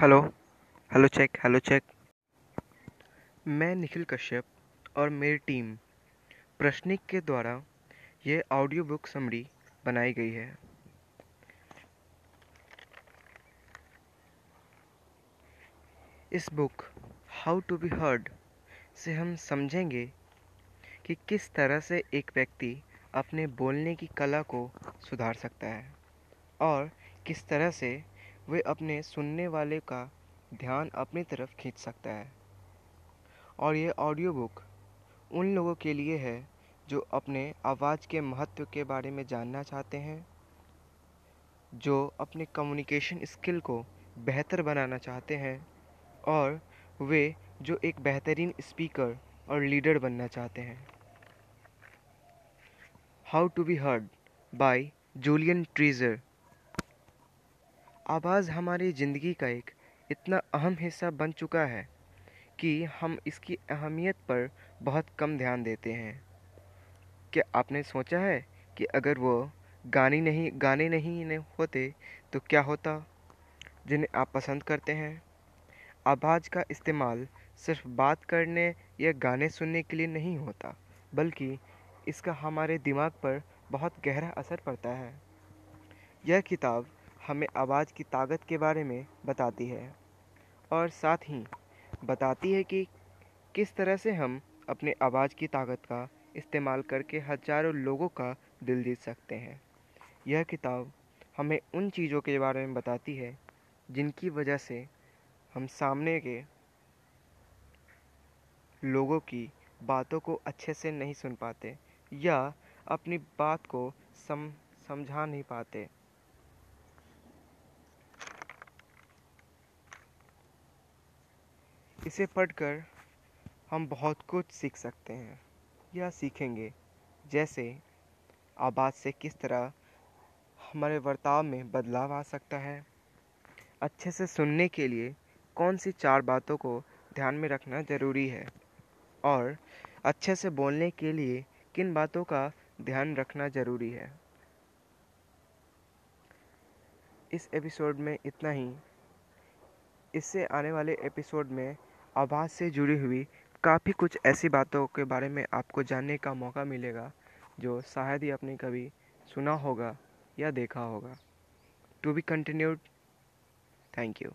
Hello hello check hello check मैं निखिल कश्यप और मेरी टीम प्रश्निक के द्वारा यह ऑडियो बुक समरी बनाई गई है। इस book how to be heard से हम समझेंगे कि किस तरह से एक व्यक्ति अपने बोलने की कला को सुधार सकता है और किस तरह से वह अपने सुनने वाले का ध्यान अपनी तरफ़ खींच सकता है। और ये ऑडियो बुक उन लोगों के लिए है जो अपने आवाज़ के महत्व के बारे में जानना चाहते हैं, जो अपने कम्युनिकेशन स्किल को बेहतर बनाना चाहते हैं और वे जो एक बेहतरीन स्पीकर और लीडर बनना चाहते हैं। How to be heard by Julian Treasure आवाज़ हमारी ज़िंदगी का एक इतना अहम हिस्सा बन चुका है कि हम इसकी अहमियत पर बहुत कम ध्यान देते हैं। क्या आपने सोचा है कि अगर वो गाने नहीं गाने नहीं होते तो क्या होता, जिन्हें आप पसंद करते हैं? आवाज़ का इस्तेमाल सिर्फ़ बात करने या गाने सुनने के लिए नहीं होता, बल्कि इसका हमारे दिमाग पर बहुत गहरा असर पड़ता है। यह किताब हमें आवाज़ की ताकत के बारे में बताती है और साथ ही बताती है कि किस तरह से हम अपने आवाज़ की ताकत का इस्तेमाल करके हज़ारों लोगों का दिल जीत सकते हैं। यह किताब हमें उन चीज़ों के बारे में बताती है जिनकी वजह से हम सामने के लोगों की बातों को अच्छे से नहीं सुन पाते या अपनी बात को सम, समझा नहीं पाते। इसे पढ़कर हम बहुत कुछ सीख सकते हैं या सीखेंगे। जैसे आवाज़ से किस तरह हमारे बर्ताव में बदलाव आ सकता है। अच्छे से सुनने के लिए कौन सी चार बातों को ध्यान में रखना ज़रूरी है और अच्छे से बोलने के लिए किन बातों का ध्यान रखना ज़रूरी है। इस एपिसोड में इतना ही। इससे आने वाले एपिसोड में आवाज़ से जुड़ी हुई काफ़ी कुछ ऐसी बातों के बारे में आपको जानने का मौका मिलेगा, जो शायद ही आपने कभी सुना होगा या देखा होगा। To be continued thank you